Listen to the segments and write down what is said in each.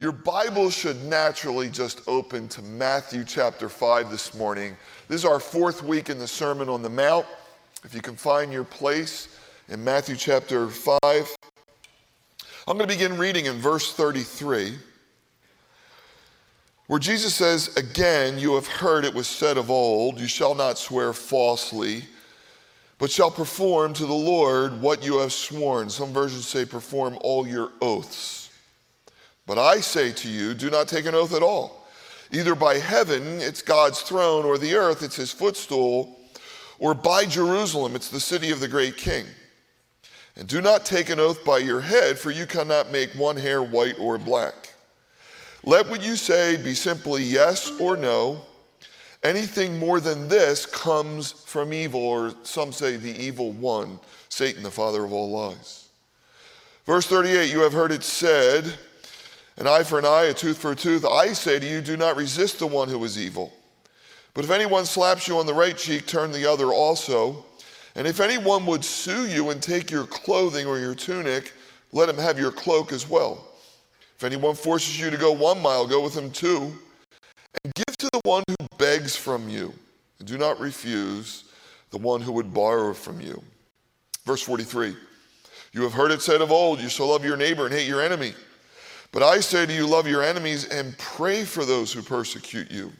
Your Bible should naturally just open to Matthew chapter 5 this morning. This is our fourth week in the Sermon on the Mount. If you can find your place in Matthew chapter 5, I'm going to begin reading in verse 33, where Jesus says, Again, you have heard it was said of old, you shall not swear falsely, but shall perform to the Lord what you have sworn. Some versions say, Perform all your oaths. But I say to you, do not take an oath at all. Either by heaven, it's God's throne, or the earth, it's his footstool, or by Jerusalem, it's the city of the great king. And do not take an oath by your head, for you cannot make one hair white or black. Let what you say be simply yes or no. Anything more than this comes from evil, or some say the evil one, Satan, the father of all lies. Verse 38 You have heard it said, an eye for an eye, a tooth for a tooth. I say to you, do not resist the one who is evil. But if anyone slaps you on the right cheek, turn the other also. And if anyone would sue you and take your clothing or your tunic, let him have your cloak as well. If anyone forces you to go one mile, go with him two. And give to the one who begs from you. And do not refuse the one who would borrow from you. Verse 43 You have heard it said of old, You shall love your neighbor and hate your enemy. But I say to you, love your enemies and pray for those who persecute you,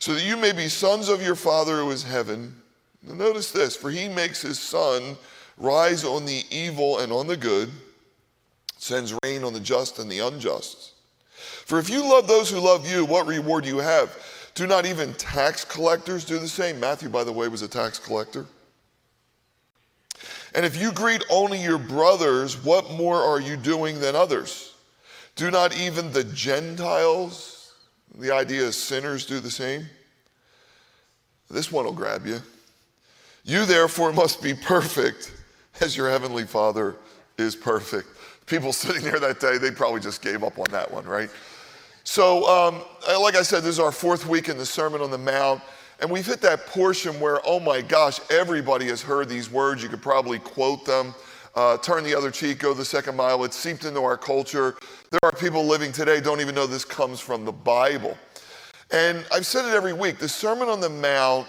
so that you may be sons of your Father who is heaven. Now notice this for he makes his sun rise on the evil and on the good, sends rain on the just and the unjust. For if you love those who love you, what reward do you have? Do not even tax collectors do the same? Matthew, by the way, was a tax collector. And if you greet only your brothers, what more are you doing than others? Do not even the Gentiles, the idea is sinners, do the same? This one will grab you. You therefore must be perfect as your heavenly Father is perfect. People sitting there that day, they probably just gave up on that one, right? So, um, like I said, this is our fourth week in the Sermon on the Mount. And we've hit that portion where, oh my gosh, everybody has heard these words. You could probably quote them uh, turn the other cheek, go the second mile. It's seeped into our culture. There are people living today don't even know this comes from the Bible. And I've said it every week the Sermon on the Mount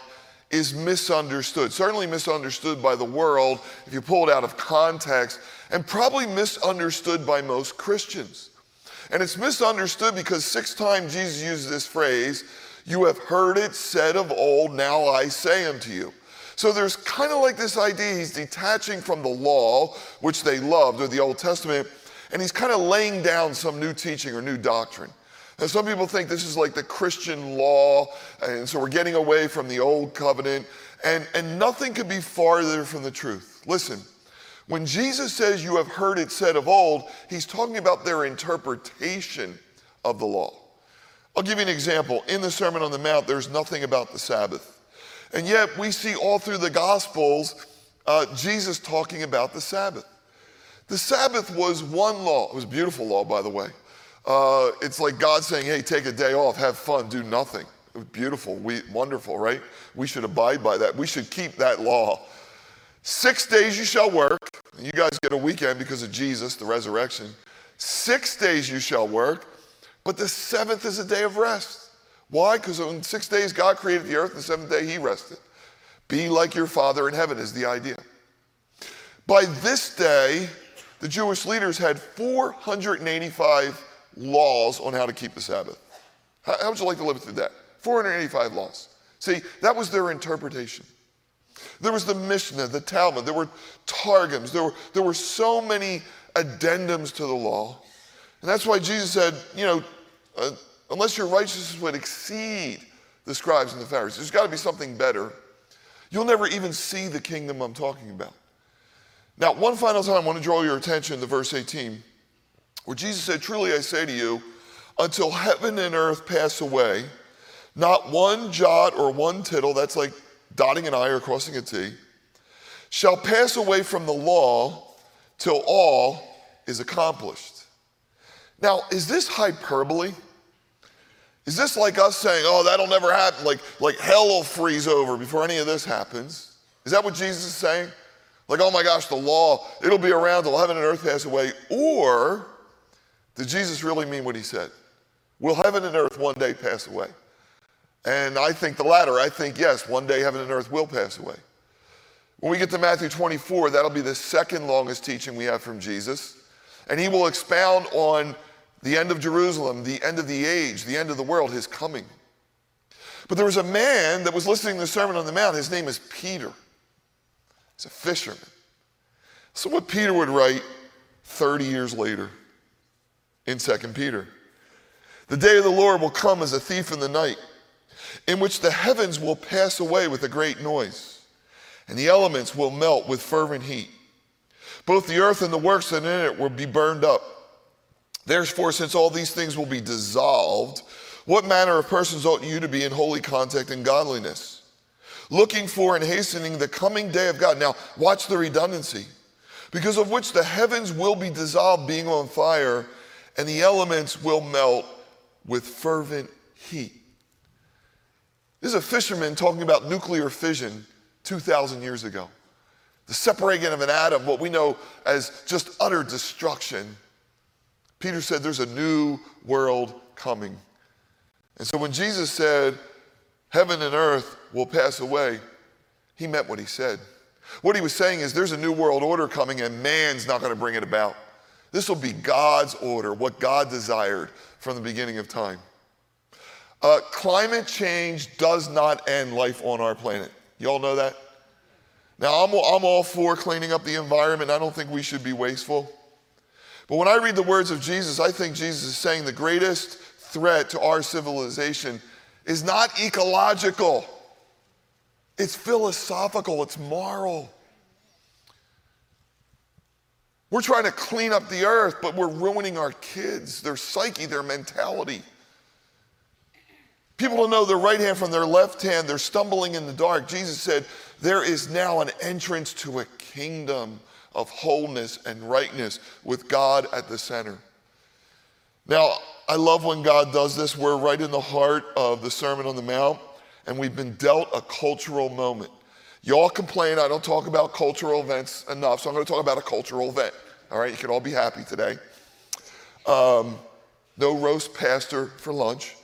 is misunderstood, certainly misunderstood by the world if you pull it out of context, and probably misunderstood by most Christians. And it's misunderstood because six times Jesus uses this phrase, You have heard it said of old, now I say unto you. So there's kind of like this idea he's detaching from the law, which they loved, or the Old Testament, and he's kind of laying down some new teaching or new doctrine. And some people think this is like the Christian law, and so we're getting away from the old covenant, and, and nothing could be farther from the truth. Listen, when Jesus says you have heard it said of old, he's talking about their interpretation of the law. I'll give you an example. In the Sermon on the Mount, there's nothing about the Sabbath. And yet we see all through the Gospels uh, Jesus talking about the Sabbath. The Sabbath was one law. It was a beautiful law, by the way. Uh, it's like God saying, hey, take a day off, have fun, do nothing. It was beautiful, we, wonderful, right? We should abide by that. We should keep that law. Six days you shall work. You guys get a weekend because of Jesus, the resurrection. Six days you shall work, but the seventh is a day of rest. Why? Because in six days God created the earth, and the seventh day He rested. Be like your Father in heaven is the idea. By this day, the Jewish leaders had 485 laws on how to keep the Sabbath. How, how would you like to live through that? 485 laws. See, that was their interpretation. There was the Mishnah, the Talmud, there were Targums, there were, there were so many addendums to the law. And that's why Jesus said, you know, uh, unless your righteousness would exceed the scribes and the Pharisees. There's got to be something better. You'll never even see the kingdom I'm talking about. Now, one final time, I want to draw your attention to verse 18, where Jesus said, Truly I say to you, until heaven and earth pass away, not one jot or one tittle, that's like dotting an I or crossing a T, shall pass away from the law till all is accomplished. Now, is this hyperbole? Is this like us saying, oh, that'll never happen? Like, like hell will freeze over before any of this happens? Is that what Jesus is saying? Like, oh my gosh, the law, it'll be around till heaven and earth pass away. Or Did Jesus really mean what he said? Will heaven and earth one day pass away? And I think the latter. I think, yes, one day heaven and earth will pass away. When we get to Matthew 24, that'll be the second longest teaching we have from Jesus. And he will expound on the end of Jerusalem, the end of the age, the end of the world, his coming. But there was a man that was listening to the Sermon on the Mount. His name is Peter. He's a fisherman. So, what Peter would write 30 years later in 2 Peter The day of the Lord will come as a thief in the night, in which the heavens will pass away with a great noise, and the elements will melt with fervent heat. Both the earth and the works that in it will be burned up. Therefore, since all these things will be dissolved, what manner of persons ought you to be in holy contact and godliness? Looking for and hastening the coming day of God. Now, watch the redundancy. Because of which the heavens will be dissolved, being on fire, and the elements will melt with fervent heat. This is a fisherman talking about nuclear fission 2,000 years ago. The separating of an atom, what we know as just utter destruction. Peter said there's a new world coming. And so when Jesus said, Heaven and earth will pass away, he meant what he said. What he was saying is there's a new world order coming and man's not going to bring it about. This will be God's order, what God desired from the beginning of time. Uh, climate change does not end life on our planet. You all know that? Now, I'm, I'm all for cleaning up the environment. I don't think we should be wasteful. But when I read the words of Jesus, I think Jesus is saying the greatest threat to our civilization is not ecological, it's philosophical, it's moral. We're trying to clean up the earth, but we're ruining our kids, their psyche, their mentality. People don't know their right hand from their left hand. They're stumbling in the dark. Jesus said, There is now an entrance to a kingdom of wholeness and rightness with God at the center. Now, I love when God does this. We're right in the heart of the Sermon on the Mount, and we've been dealt a cultural moment. Y'all complain I don't talk about cultural events enough, so I'm going to talk about a cultural event. All right, you can all be happy today. Um, no roast pastor for lunch.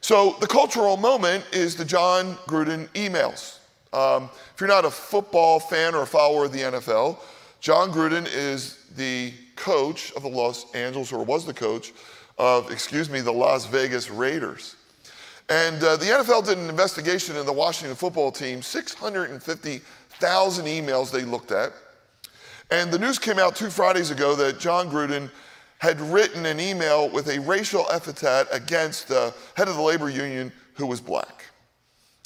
So, the cultural moment is the Jon Gruden emails. Um, if you're not a football fan or a follower of the NFL, Jon Gruden is the coach of the Los Angeles, or was the coach of, excuse me, the Las Vegas Raiders. And uh, the NFL did an investigation in the Washington football team, 650,000 emails they looked at. And the news came out two Fridays ago that Jon Gruden had written an email with a racial epithet against the head of the labor union who was black.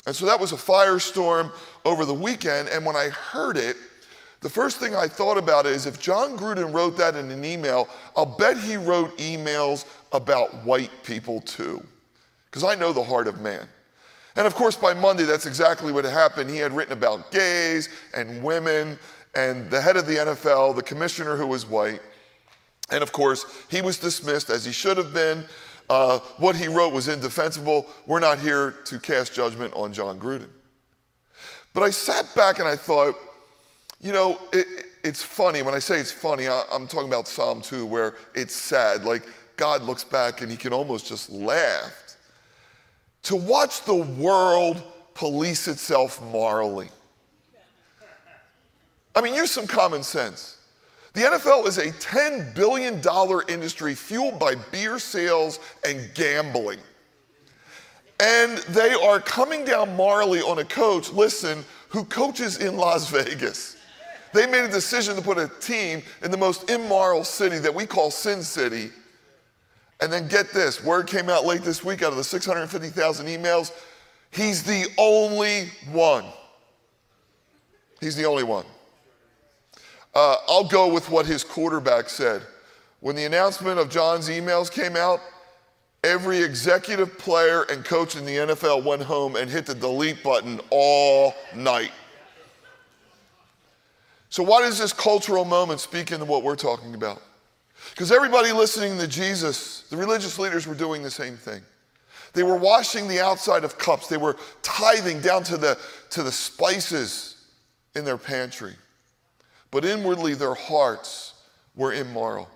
And so that was a firestorm over the weekend. And when I heard it, the first thing I thought about is if Jon Gruden wrote that in an email, I'll bet he wrote emails about white people too, because I know the heart of man. And of course, by Monday, that's exactly what happened. He had written about gays and women, and the head of the NFL, the commissioner who was white. And of course, he was dismissed as he should have been. Uh, what he wrote was indefensible. We're not here to cast judgment on Jon Gruden. But I sat back and I thought, you know, it, it's funny. When I say it's funny, I, I'm talking about Psalm 2, where it's sad. Like God looks back and he can almost just laugh. To watch the world police itself morally. I mean, use some common sense. The NFL is a $10 billion industry fueled by beer sales and gambling. And they are coming down morally on a coach, listen, who coaches in Las Vegas. They made a decision to put a team in the most immoral city that we call Sin City. And then get this word came out late this week out of the 650,000 emails. He's the only one. He's the only one. Uh, I'll go with what his quarterback said. When the announcement of Jon's emails came out, every executive player and coach in the NFL went home and hit the delete button all night. So, why does this cultural moment speak into what we're talking about? Because everybody listening to Jesus, the religious leaders were doing the same thing. They were washing the outside of cups, they were tithing down to the, to the spices in their pantry. But inwardly, their hearts were immoral.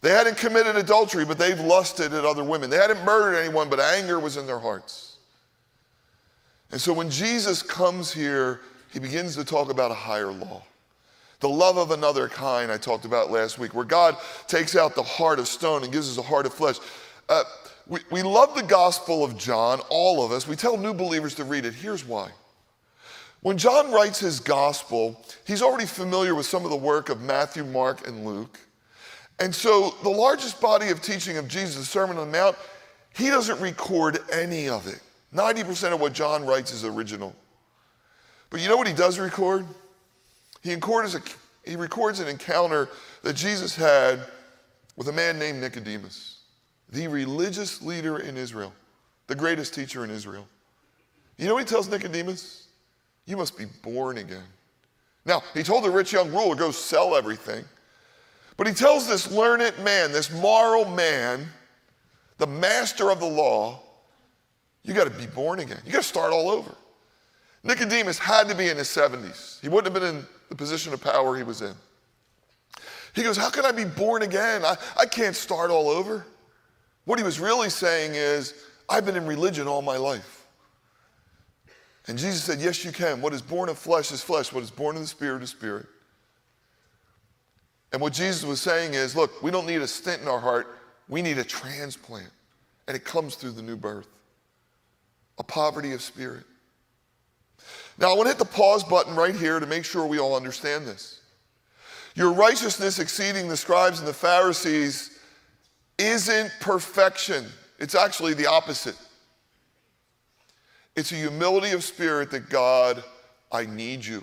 They hadn't committed adultery, but they've lusted at other women. They hadn't murdered anyone, but anger was in their hearts. And so when Jesus comes here, he begins to talk about a higher law. The love of another kind, I talked about last week, where God takes out the heart of stone and gives us a heart of flesh. Uh, we, we love the Gospel of John, all of us. We tell new believers to read it. Here's why. When John writes his Gospel, he's already familiar with some of the work of Matthew, Mark, and Luke. And so the largest body of teaching of Jesus, the Sermon on the Mount, he doesn't record any of it. 90% of what John writes is original. But you know what he does record? He records, a, he records an encounter that Jesus had with a man named Nicodemus, the religious leader in Israel, the greatest teacher in Israel. You know what he tells Nicodemus? You must be born again. Now, he told the rich young ruler, go sell everything. But he tells this learned man, this moral man, the master of the law, you got to be born again. You got to start all over. Nicodemus had to be in his 70s. He wouldn't have been in the position of power he was in. He goes, How can I be born again? I, I can't start all over. What he was really saying is, I've been in religion all my life. And Jesus said, Yes, you can. What is born of flesh is flesh. What is born of the spirit is spirit. And what Jesus was saying is, look, we don't need a stent in our heart, we need a transplant. And it comes through the new birth, a poverty of spirit. Now, I want to hit the pause button right here to make sure we all understand this. Your righteousness exceeding the scribes and the Pharisees isn't perfection, it's actually the opposite. It's a humility of spirit that God, I need you.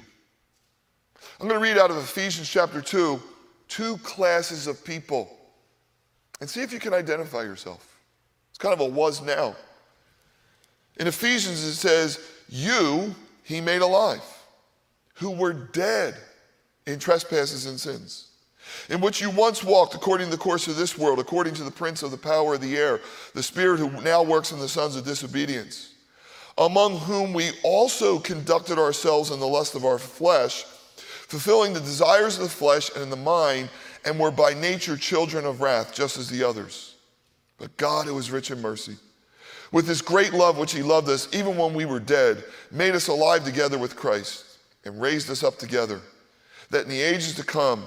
I'm going to read out of Ephesians chapter 2 two classes of people and see if you can identify yourself. It's kind of a was now. In Ephesians, it says, You he made alive, who were dead in trespasses and sins, in which you once walked according to the course of this world, according to the prince of the power of the air, the spirit who now works in the sons of disobedience, among whom we also conducted ourselves in the lust of our flesh, fulfilling the desires of the flesh and in the mind, and were by nature children of wrath, just as the others. But God, who is rich in mercy, with his great love, which he loved us, even when we were dead, made us alive together with Christ and raised us up together, that in the ages to come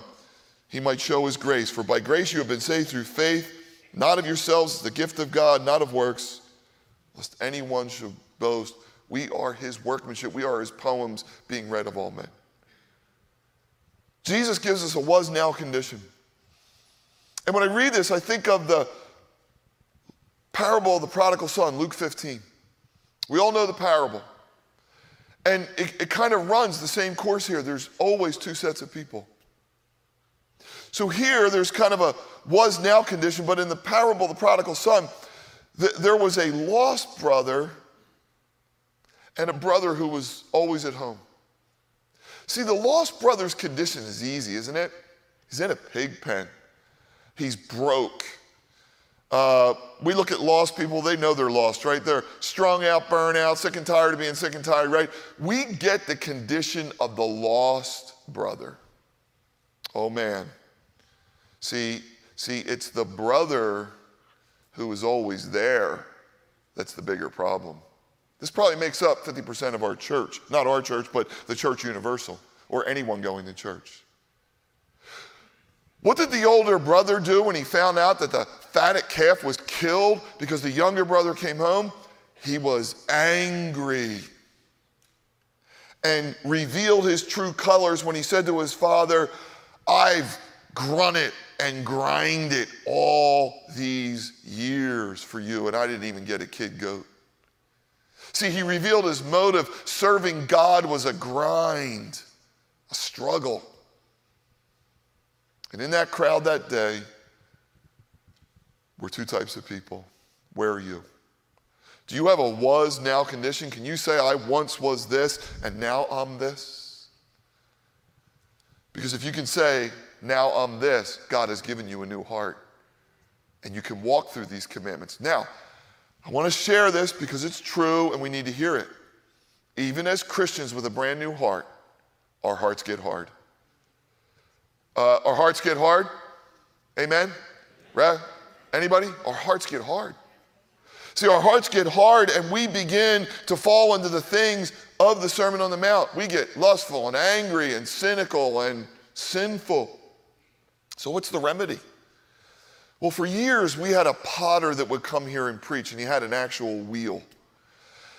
he might show his grace. For by grace you have been saved through faith, not of yourselves, the gift of God, not of works, lest anyone should boast. We are his workmanship, we are his poems being read of all men. Jesus gives us a was now condition. And when I read this, I think of the parable of the prodigal son, Luke 15. We all know the parable. And it, it kind of runs the same course here. There's always two sets of people. So here, there's kind of a was now condition, but in the parable of the prodigal son, th- there was a lost brother and a brother who was always at home. See, the lost brother's condition is easy, isn't it? He's in a pig pen, he's broke. Uh, we look at lost people, they know they're lost, right? They're strung out, burnout, sick and tired of being sick and tired, right? We get the condition of the lost brother. Oh man. See, see, it's the brother who is always there that's the bigger problem. This probably makes up 50% of our church, not our church, but the church universal, or anyone going to church. What did the older brother do when he found out that the fatted calf was killed because the younger brother came home? He was angry and revealed his true colors when he said to his father, I've grunted and grinded all these years for you, and I didn't even get a kid goat. See, he revealed his motive. Serving God was a grind, a struggle. And in that crowd that day were two types of people. Where are you? Do you have a was now condition? Can you say, I once was this and now I'm this? Because if you can say, now I'm this, God has given you a new heart. And you can walk through these commandments. Now, I want to share this because it's true and we need to hear it. Even as Christians with a brand new heart, our hearts get hard. Uh, our hearts get hard. Amen? Right? Anybody? Our hearts get hard. See, our hearts get hard and we begin to fall into the things of the Sermon on the Mount. We get lustful and angry and cynical and sinful. So, what's the remedy? Well, for years, we had a potter that would come here and preach, and he had an actual wheel.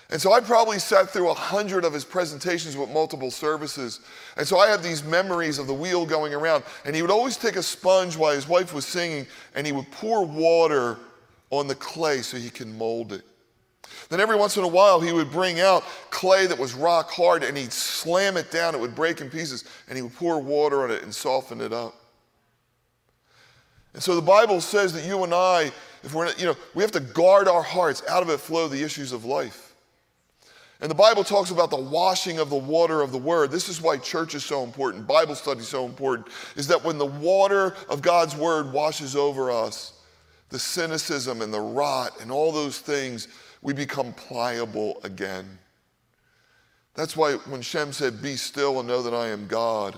And so I probably sat through a hundred of his presentations with multiple services. And so I have these memories of the wheel going around. And he would always take a sponge while his wife was singing, and he would pour water on the clay so he can mold it. Then every once in a while, he would bring out clay that was rock hard and he'd slam it down. It would break in pieces, and he would pour water on it and soften it up. And so the Bible says that you and I, if we're, you know, we have to guard our hearts. Out of it flow the issues of life. And the Bible talks about the washing of the water of the word. This is why church is so important, Bible study is so important, is that when the water of God's word washes over us, the cynicism and the rot and all those things, we become pliable again. That's why when Shem said, Be still and know that I am God,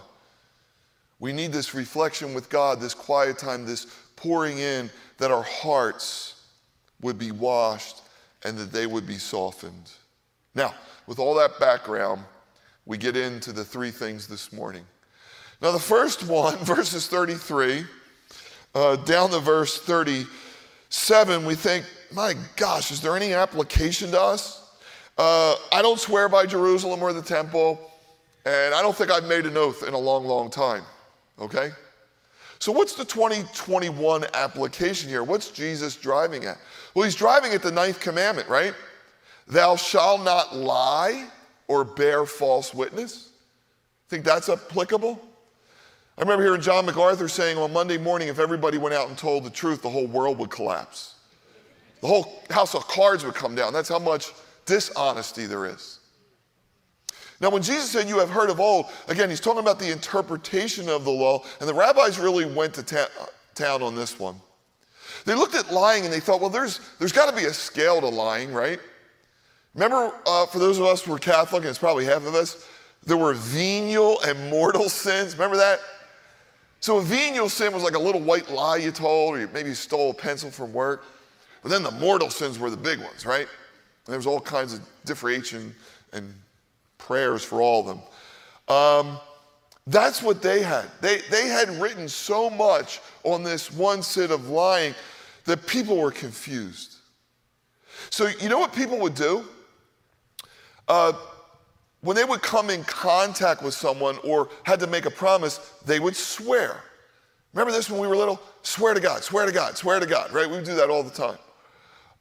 we need this reflection with God, this quiet time, this pouring in, that our hearts would be washed and that they would be softened. Now, with all that background, we get into the three things this morning. Now, the first one, verses 33 uh, down to verse 37, we think, my gosh, is there any application to us? Uh, I don't swear by Jerusalem or the temple, and I don't think I've made an oath in a long, long time. Okay? So, what's the 2021 application here? What's Jesus driving at? Well, he's driving at the ninth commandment, right? Thou shalt not lie or bear false witness. Think that's applicable? I remember hearing John MacArthur saying on Monday morning if everybody went out and told the truth, the whole world would collapse. The whole house of cards would come down. That's how much dishonesty there is. Now, when Jesus said, You have heard of old, again, he's talking about the interpretation of the law, and the rabbis really went to ta- town on this one. They looked at lying and they thought, Well, there's, there's got to be a scale to lying, right? Remember, uh, for those of us who are Catholic, and it's probably half of us, there were venial and mortal sins. Remember that? So a venial sin was like a little white lie you told, or maybe you stole a pencil from work. But then the mortal sins were the big ones, right? And there was all kinds of differentiation and prayers for all of them. Um, that's what they had. They, they had written so much on this one sin of lying that people were confused. So, you know what people would do? Uh, when they would come in contact with someone or had to make a promise, they would swear. Remember this when we were little? Swear to God, swear to God, swear to God, right? We would do that all the time.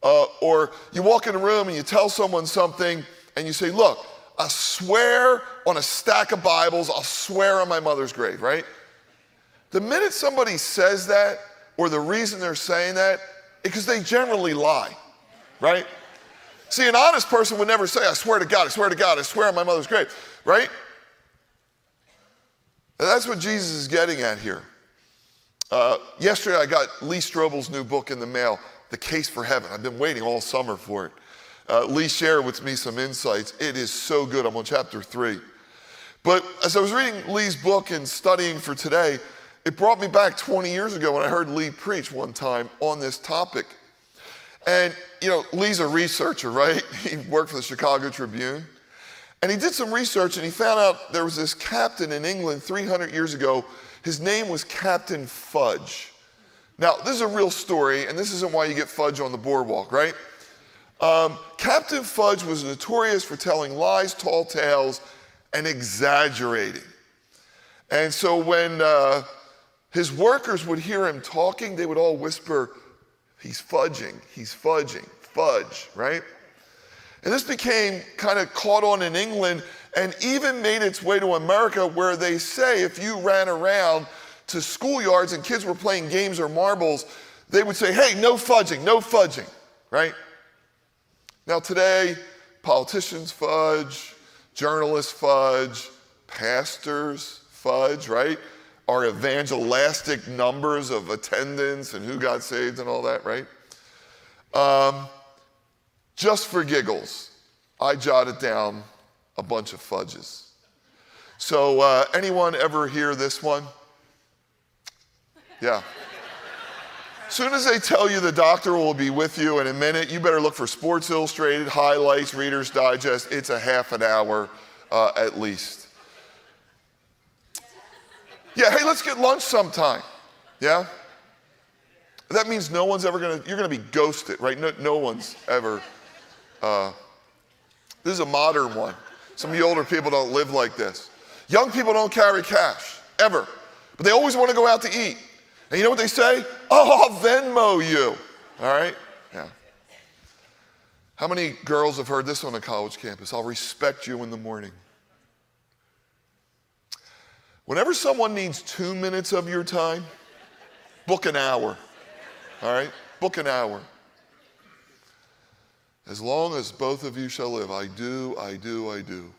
Uh, or you walk in a room and you tell someone something and you say, Look, I swear on a stack of Bibles, I'll swear on my mother's grave, right? The minute somebody says that, or the reason they're saying that, because they generally lie, right? See, an honest person would never say, I swear to God, I swear to God, I swear on my mother's grave, right? And that's what Jesus is getting at here. Uh, yesterday, I got Lee Strobel's new book in the mail, The Case for Heaven. I've been waiting all summer for it. Uh, Lee shared with me some insights. It is so good. I'm on chapter three. But as I was reading Lee's book and studying for today, it brought me back 20 years ago when I heard Lee preach one time on this topic. And, you know, Lee's a researcher, right? He worked for the Chicago Tribune. And he did some research and he found out there was this captain in England 300 years ago. His name was Captain Fudge. Now, this is a real story, and this isn't why you get fudge on the boardwalk, right? Um, Captain Fudge was notorious for telling lies, tall tales, and exaggerating. And so when uh, his workers would hear him talking, they would all whisper, He's fudging, he's fudging, fudge, right? And this became kind of caught on in England and even made its way to America, where they say if you ran around to schoolyards and kids were playing games or marbles, they would say, Hey, no fudging, no fudging, right? Now, today, politicians fudge, journalists fudge, pastors fudge, right? Our evangelistic numbers of attendance and who got saved and all that, right? Um, just for giggles, I jotted down a bunch of fudges. So, uh, anyone ever hear this one? Yeah. As soon as they tell you the doctor will be with you in a minute, you better look for Sports Illustrated, highlights, Reader's Digest. It's a half an hour uh, at least. Yeah, hey, let's get lunch sometime. Yeah? That means no one's ever gonna, you're gonna be ghosted, right? No, no one's ever. Uh, this is a modern one. Some of you older people don't live like this. Young people don't carry cash, ever. But they always wanna go out to eat. And you know what they say? Oh, I'll Venmo you. All right? Yeah. How many girls have heard this on a college campus? I'll respect you in the morning. Whenever someone needs two minutes of your time, book an hour. All right? Book an hour. As long as both of you shall live, I do, I do, I do.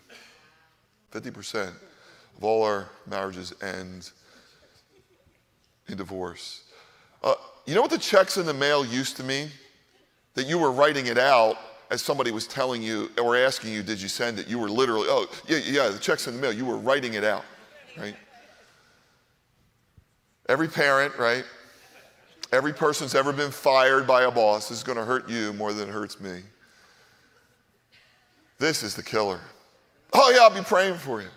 50% of all our marriages end in divorce. Uh, you know what the checks in the mail used to mean? That you were writing it out as somebody was telling you or asking you, did you send it? You were literally, oh, yeah, yeah, the check's in the mail. You were writing it out, right? Every parent, right? Every person person's ever been fired by a boss is going to hurt you more than it hurts me. This is the killer. Oh, yeah, I'll be praying for you.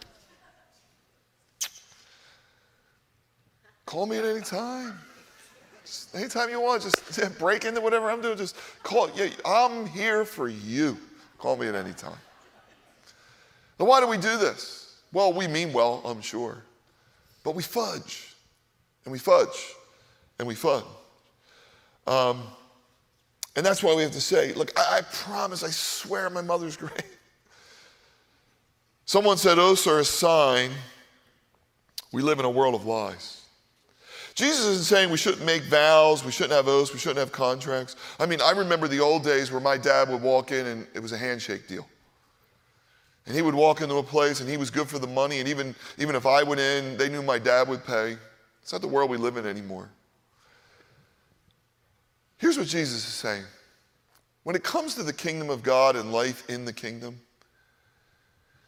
Call me at any time. Just anytime you want, just break into whatever I'm doing. Just call. Yeah, I'm here for you. Call me at any time. Now, why do we do this? Well, we mean well, I'm sure. But we fudge, and we fudge, and we fudge. Um, and that's why we have to say, look, I, I promise, I swear my mother's great. Someone said, oaths are a sign we live in a world of lies. Jesus isn't saying we shouldn't make vows, we shouldn't have oaths, we shouldn't have contracts. I mean, I remember the old days where my dad would walk in and it was a handshake deal. And he would walk into a place and he was good for the money, and even, even if I went in, they knew my dad would pay. It's not the world we live in anymore. Here's what Jesus is saying when it comes to the kingdom of God and life in the kingdom,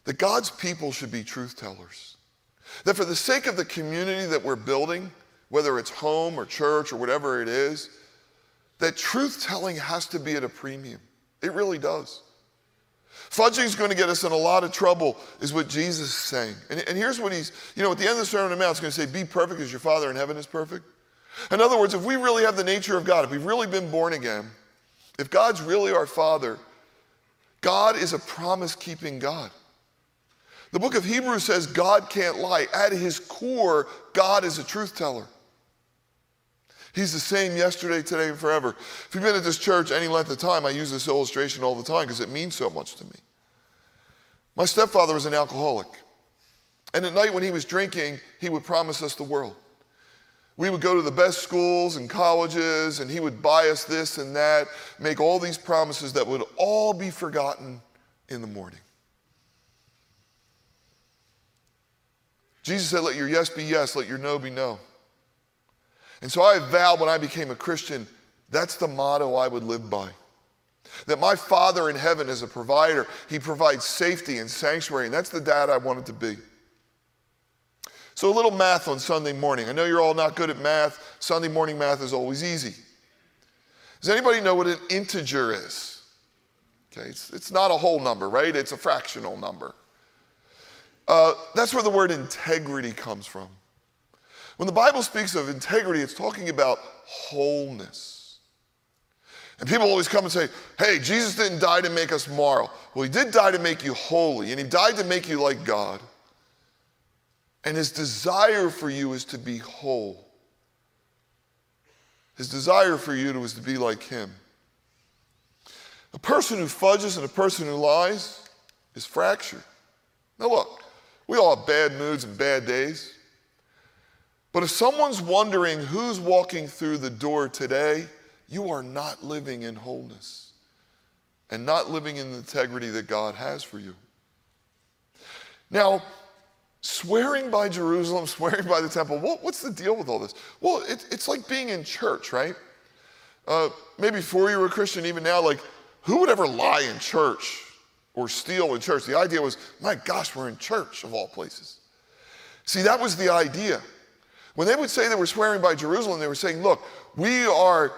that God's people should be truth tellers. That for the sake of the community that we're building, whether it's home or church or whatever it is, that truth telling has to be at a premium. It really does. Fudging is going to get us in a lot of trouble, is what Jesus is saying. And, and here's what he's, you know, at the end of the Sermon on the Mount, it's going to say, Be perfect as your Father in heaven is perfect. In other words, if we really have the nature of God, if we've really been born again, if God's really our Father, God is a promise keeping God. The book of Hebrews says God can't lie. At his core, God is a truth teller. He's the same yesterday, today, and forever. If you've been at this church any length of time, I use this illustration all the time because it means so much to me. My stepfather was an alcoholic. And at night when he was drinking, he would promise us the world. We would go to the best schools and colleges, and he would buy us this and that, make all these promises that would all be forgotten in the morning. Jesus said, Let your yes be yes, let your no be no. And so I vowed when I became a Christian, that's the motto I would live by. That my Father in heaven is a provider. He provides safety and sanctuary, and that's the dad I wanted to be. So, a little math on Sunday morning. I know you're all not good at math. Sunday morning math is always easy. Does anybody know what an integer is? Okay, it's, it's not a whole number, right? It's a fractional number. Uh, that's where the word integrity comes from. When the Bible speaks of integrity, it's talking about wholeness. And people always come and say, hey, Jesus didn't die to make us moral. Well, he did die to make you holy, and he died to make you like God. And his desire for you is to be whole. His desire for you is to be like him. A person who fudges and a person who lies is fractured. Now, look, we all have bad moods and bad days. But if someone's wondering who's walking through the door today, you are not living in wholeness and not living in the integrity that God has for you. Now, swearing by Jerusalem, swearing by the temple, what, what's the deal with all this? Well, it, it's like being in church, right? Uh, maybe before you were a Christian, even now, like, who would ever lie in church or steal in church? The idea was, my gosh, we're in church of all places. See, that was the idea. When they would say they were swearing by Jerusalem, they were saying, look, we are,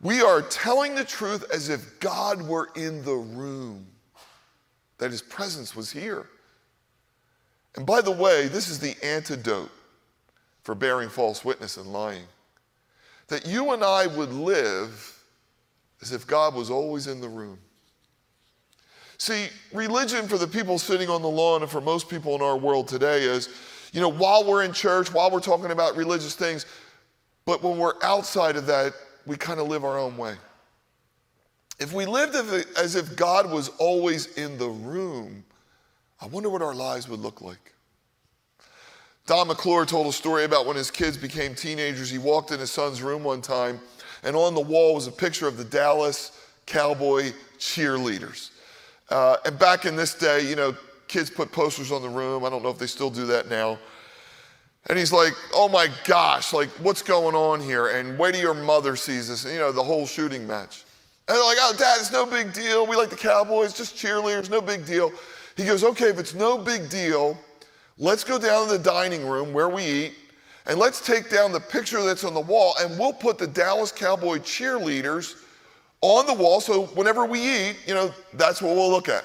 we are telling the truth as if God were in the room, that his presence was here. And by the way, this is the antidote for bearing false witness and lying. That you and I would live as if God was always in the room. See, religion for the people sitting on the lawn and for most people in our world today is, you know, while we're in church, while we're talking about religious things, but when we're outside of that, we kind of live our own way. If we lived as if God was always in the room, I wonder what our lives would look like. Don McClure told a story about when his kids became teenagers. He walked in his son's room one time, and on the wall was a picture of the Dallas Cowboy cheerleaders. Uh, and back in this day, you know, kids put posters on the room. I don't know if they still do that now. And he's like, oh my gosh, like what's going on here? And wait till your mother sees this, and, you know, the whole shooting match. And they're like, oh, dad, it's no big deal. We like the Cowboys, just cheerleaders, no big deal. He goes, okay, if it's no big deal, let's go down to the dining room where we eat, and let's take down the picture that's on the wall, and we'll put the Dallas Cowboy cheerleaders on the wall so whenever we eat, you know, that's what we'll look at.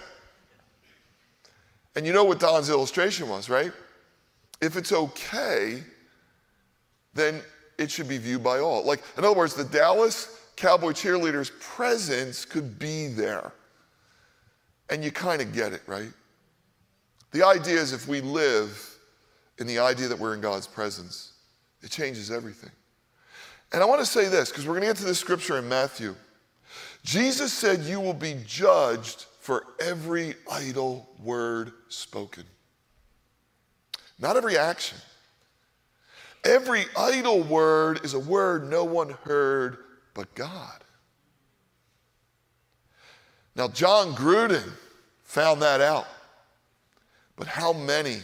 And you know what Don's illustration was, right? If it's okay, then it should be viewed by all. Like, in other words, the Dallas Cowboy cheerleaders' presence could be there. And you kind of get it, right? The idea is if we live in the idea that we're in God's presence, it changes everything. And I want to say this because we're going to get to this scripture in Matthew. Jesus said, You will be judged for every idle word spoken. Not every action. Every idle word is a word no one heard but God. Now, Jon Gruden found that out. But how many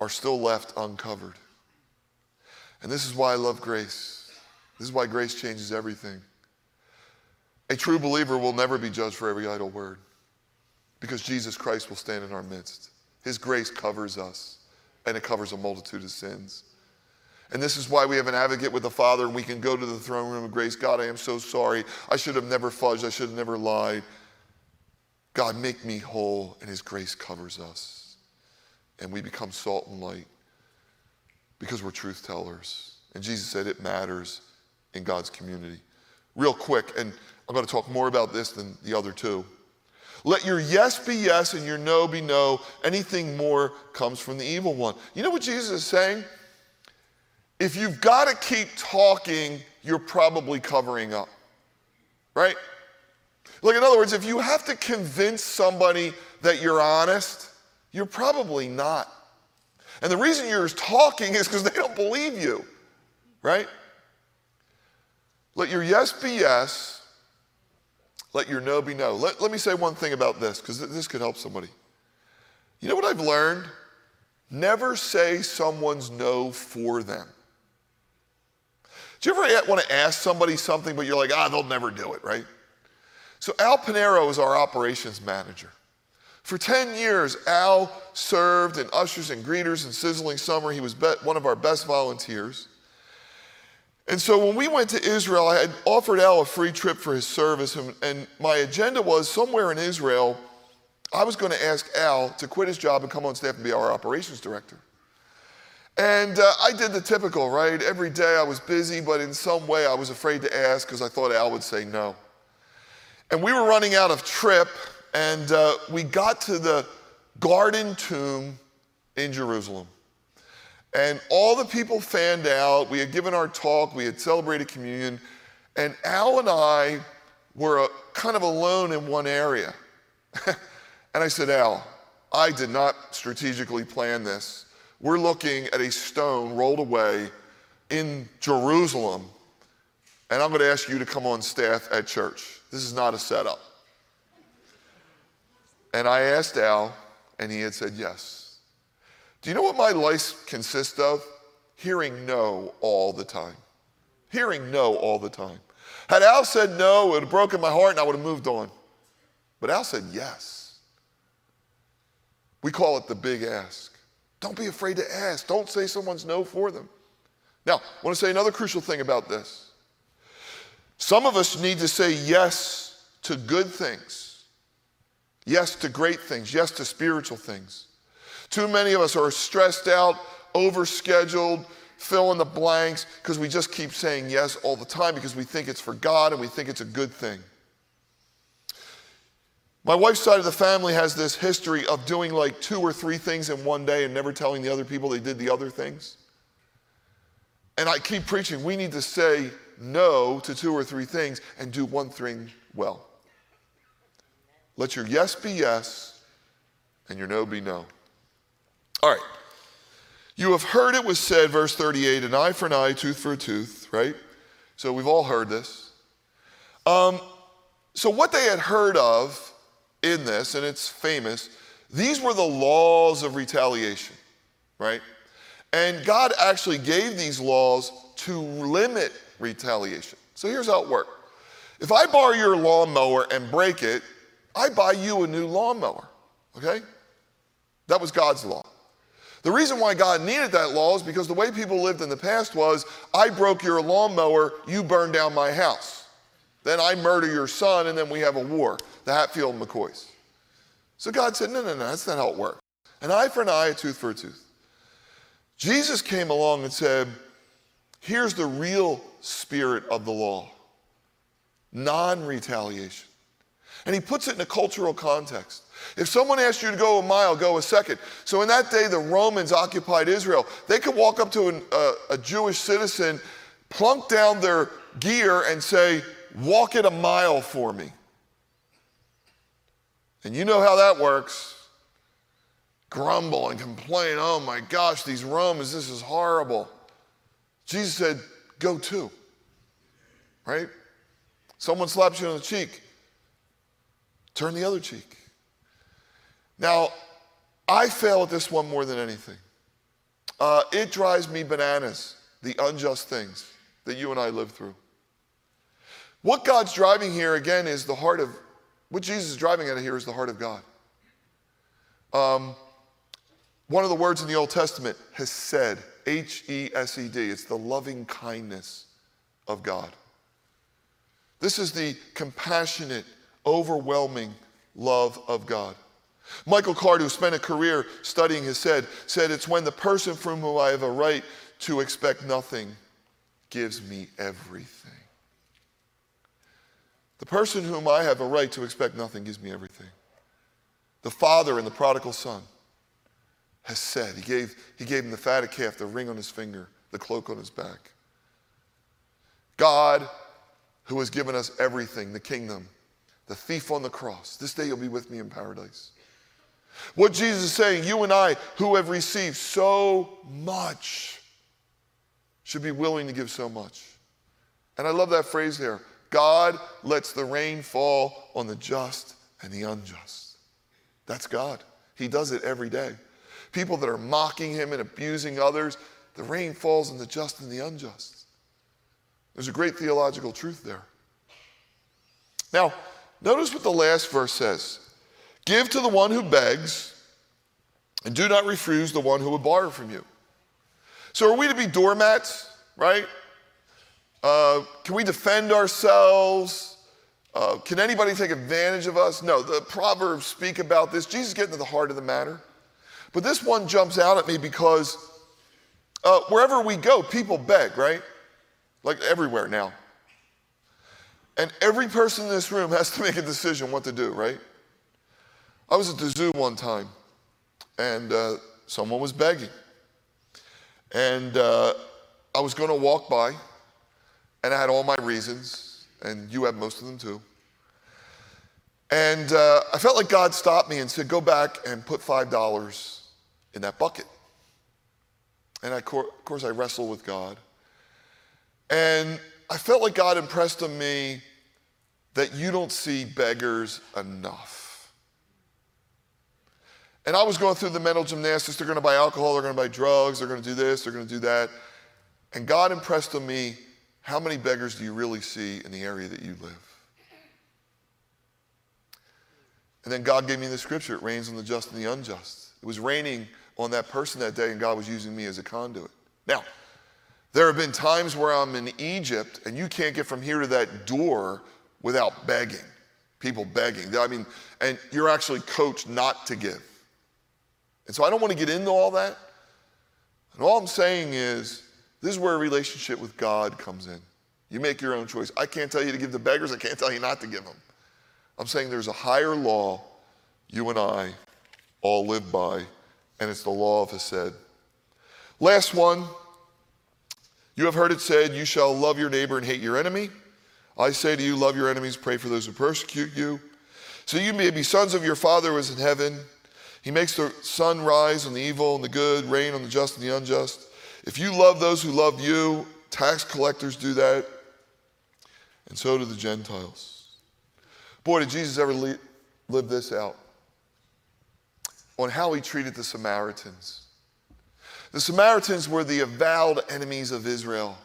are still left uncovered? And this is why I love grace. This is why grace changes everything. A true believer will never be judged for every idle word because Jesus Christ will stand in our midst. His grace covers us, and it covers a multitude of sins. And this is why we have an advocate with the Father, and we can go to the throne room of grace. God, I am so sorry. I should have never fudged. I should have never lied. God, make me whole, and His grace covers us. And we become salt and light because we're truth tellers. And Jesus said it matters in God's community. Real quick, and I'm going to talk more about this than the other two. Let your yes be yes and your no be no. Anything more comes from the evil one. You know what Jesus is saying? If you've got to keep talking, you're probably covering up, right? Like, in other words, if you have to convince somebody that you're honest, you're probably not. And the reason you're talking is because they don't believe you, right? Let your yes be yes let your no be no. Let, let me say one thing about this, because this could help somebody. You know what I've learned? Never say someone's no for them. Do you ever want to ask somebody something, but you're like, ah, they'll never do it, right? So Al Panero is our operations manager. For 10 years, Al served in ushers and greeters in Sizzling Summer. He was one of our best volunteers. And so when we went to Israel, I had offered Al a free trip for his service, and, and my agenda was somewhere in Israel, I was going to ask Al to quit his job and come on staff and be our operations director. And uh, I did the typical, right? Every day I was busy, but in some way I was afraid to ask because I thought Al would say no. And we were running out of trip, and uh, we got to the Garden Tomb in Jerusalem. And all the people fanned out. We had given our talk, we had celebrated communion, and Al and I were a, uh, kind of alone in one area. and I said, Al, I did not strategically plan this. We're looking at a stone rolled away in Jerusalem, and I'm going to ask you to come on staff at church. This is not a setup. And I asked Al, and he had said yes. Do you know what my life consists of? Hearing no all the time. Hearing no all the time. Had Al said no, it would have broken my heart and I would have moved on. But Al said yes. We call it the big ask. Don't be afraid to ask. Don't say someone's no for them. Now, I want to say another crucial thing about this. Some of us need to say yes to good things, yes to great things, yes to spiritual things. Too many of us are stressed out, overscheduled, fill in the blanks because we just keep saying yes all the time because we think it's for God and we think it's a good thing. My wife's side of the family has this history of doing like two or three things in one day and never telling the other people they did the other things. And I keep preaching, we need to say no to two or three things and do one thing well. Let your yes be yes and your no be no. All right. You have heard it was said, verse 38, an eye for an eye, tooth for a tooth, right? So we've all heard this. Um, so, what they had heard of in this, and it's famous, these were the laws of retaliation, right? And God actually gave these laws to limit retaliation. So here's how it worked. If I borrow your lawnmower and break it, I buy you a new lawnmower, okay? That was God's law. The reason why God needed that law is because the way people lived in the past was I broke your lawnmower, you burn down my house. Then I murder your son, and then we have a war, the Hatfield McCoys. So God said, No, no, no, that's not how it works. An eye for an eye, a tooth for a tooth. Jesus came along and said, Here's the real spirit of the law non retaliation. And he puts it in a cultural context. If someone asked you to go a mile, go a second. So in that day, the Romans occupied Israel. They could walk up to an, uh, a Jewish citizen, plunk down their gear, and say, Walk it a mile for me. And you know how that works. Grumble and complain, oh my gosh, these Romans, this is horrible. Jesus said, Go two. Right? Someone slaps you on the cheek, turn the other cheek. Now, I fail at this one more than anything. Uh, it drives me bananas, the unjust things that you and I live through. What God's driving here, again, is the heart of, what Jesus is driving at here is the heart of God. Um, one of the words in the Old Testament has hesed, H E S E D. It's the loving kindness of God. This is the compassionate, overwhelming love of God. Michael Card, who spent a career studying hesed, said said, it's when the person from whom I have a right to expect nothing gives me everything. The person whom I have a right to expect nothing gives me everything. The father and the prodigal son hesed. He gave, he gave him the fatted calf, the ring on his finger, the cloak on his back. God, who has given us everything, the kingdom, the thief on the cross. This day you'll be with me in paradise. What Jesus is saying, you and I, who have received so much, should be willing to give so much. And I love that phrase there God lets the rain fall on the just and the unjust. That's God. He does it every day people that are mocking him and abusing others. The rain falls on the just and the unjust. There's a great theological truth there. Now, notice what the last verse says Give to the one who begs, and do not refuse the one who would borrow from you. So, are we to be doormats, right? Uh, can we defend ourselves? Uh, can anybody take advantage of us? No, the Proverbs speak about this. Jesus getting to the heart of the matter. But this one jumps out at me because uh, wherever we go, people beg, right? Like everywhere now. And every person in this room has to make a decision what to do, right? I was at the zoo one time and uh, someone was begging. And uh, I was going to walk by and I had all my reasons, and you have most of them too. And uh, I felt like God stopped me and said, Go back and put $5 in that bucket. And I, of course, I wrestled with God. And I felt like God impressed on me that you don't see beggars enough. And I was going through the mental gymnastics. They're going to buy alcohol, they're going to buy drugs, they're going to do this, they're going to do that. And God impressed on me how many beggars do you really see in the area that you live? And then God gave me the scripture it rains on the just and the unjust. It was raining on that person that day, and God was using me as a conduit. Now, there have been times where I'm in Egypt and you can't get from here to that door without begging, people begging. I mean, and you're actually coached not to give. And so I don't want to get into all that. And all I'm saying is, this is where a relationship with God comes in. You make your own choice. I can't tell you to give to beggars, I can't tell you not to give them. I'm saying there's a higher law you and I all live by, and it's the law of Hesed. Last one. You have heard it said, You shall love your neighbor and hate your enemy. I say to you, love your enemies, pray for those who persecute you. So you may be sons of your Father who is in heaven. He makes the sun rise on the evil and the good, rain on the just and the unjust. If you love those who love you, tax collectors do that, and so do the Gentiles. Boy, did Jesus ever live this out on how he treated the Samaritans. The Samaritans were the avowed enemies of Israel,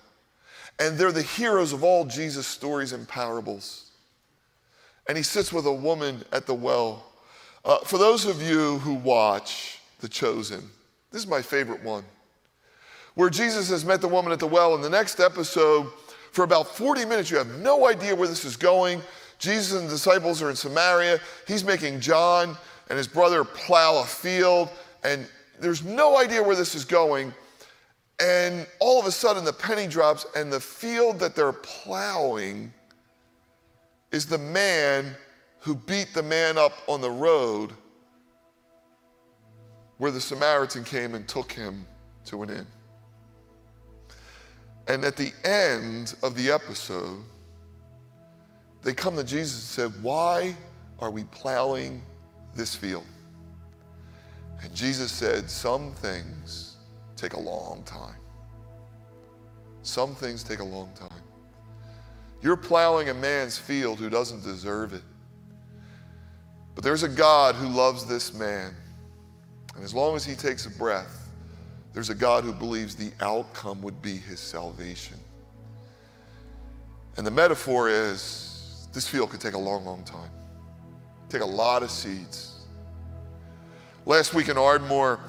and they're the heroes of all Jesus' stories and parables. And he sits with a woman at the well. Uh, for those of you who watch The Chosen, this is my favorite one, where Jesus has met the woman at the well. In the next episode, for about 40 minutes, you have no idea where this is going. Jesus and the disciples are in Samaria. He's making John and his brother plow a field, and there's no idea where this is going. And all of a sudden, the penny drops, and the field that they're plowing is the man who beat the man up on the road where the Samaritan came and took him to an inn. And at the end of the episode, they come to Jesus and said, Why are we plowing this field? And Jesus said, Some things take a long time. Some things take a long time. You're plowing a man's field who doesn't deserve it. But there's a God who loves this man. And as long as he takes a breath, there's a God who believes the outcome would be his salvation. And the metaphor is this field could take a long, long time. Take a lot of seeds Last week in Ardmore,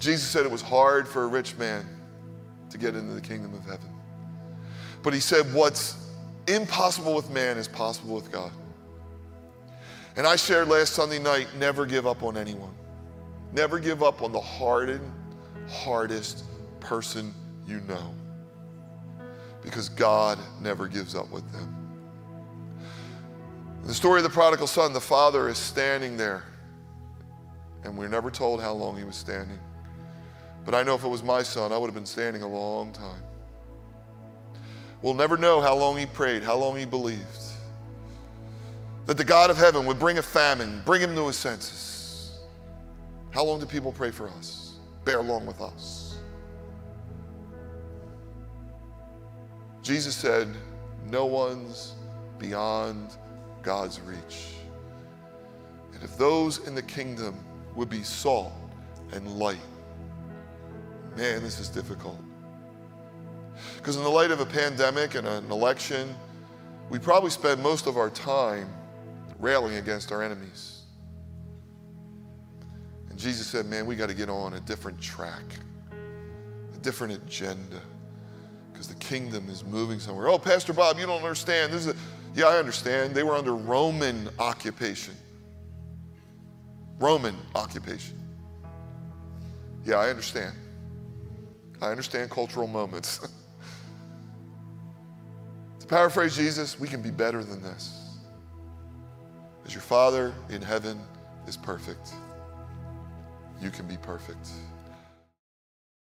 Jesus said it was hard for a rich man to get into the kingdom of heaven. But he said, What's impossible with man is possible with God. And I shared last Sunday night never give up on anyone. Never give up on the hardened, hardest person you know. Because God never gives up with them. In the story of the prodigal son, the father is standing there and we're never told how long he was standing. But I know if it was my son, I would have been standing a long time. We'll never know how long he prayed, how long he believed. That the God of heaven would bring a famine, bring him to his senses. How long do people pray for us? Bear along with us. Jesus said, No one's beyond God's reach. And if those in the kingdom would be salt and light. Man, this is difficult. Because in the light of a pandemic and an election, we probably spend most of our time railing against our enemies. And Jesus said, man, we got to get on a different track, a different agenda, because the kingdom is moving somewhere. Oh, Pastor Bob, you don't understand. This is a, yeah, I understand. They were under Roman occupation. Roman occupation. Yeah, I understand. I understand cultural moments. to paraphrase Jesus, we can be better than this. As your Father in heaven is perfect, you can be perfect.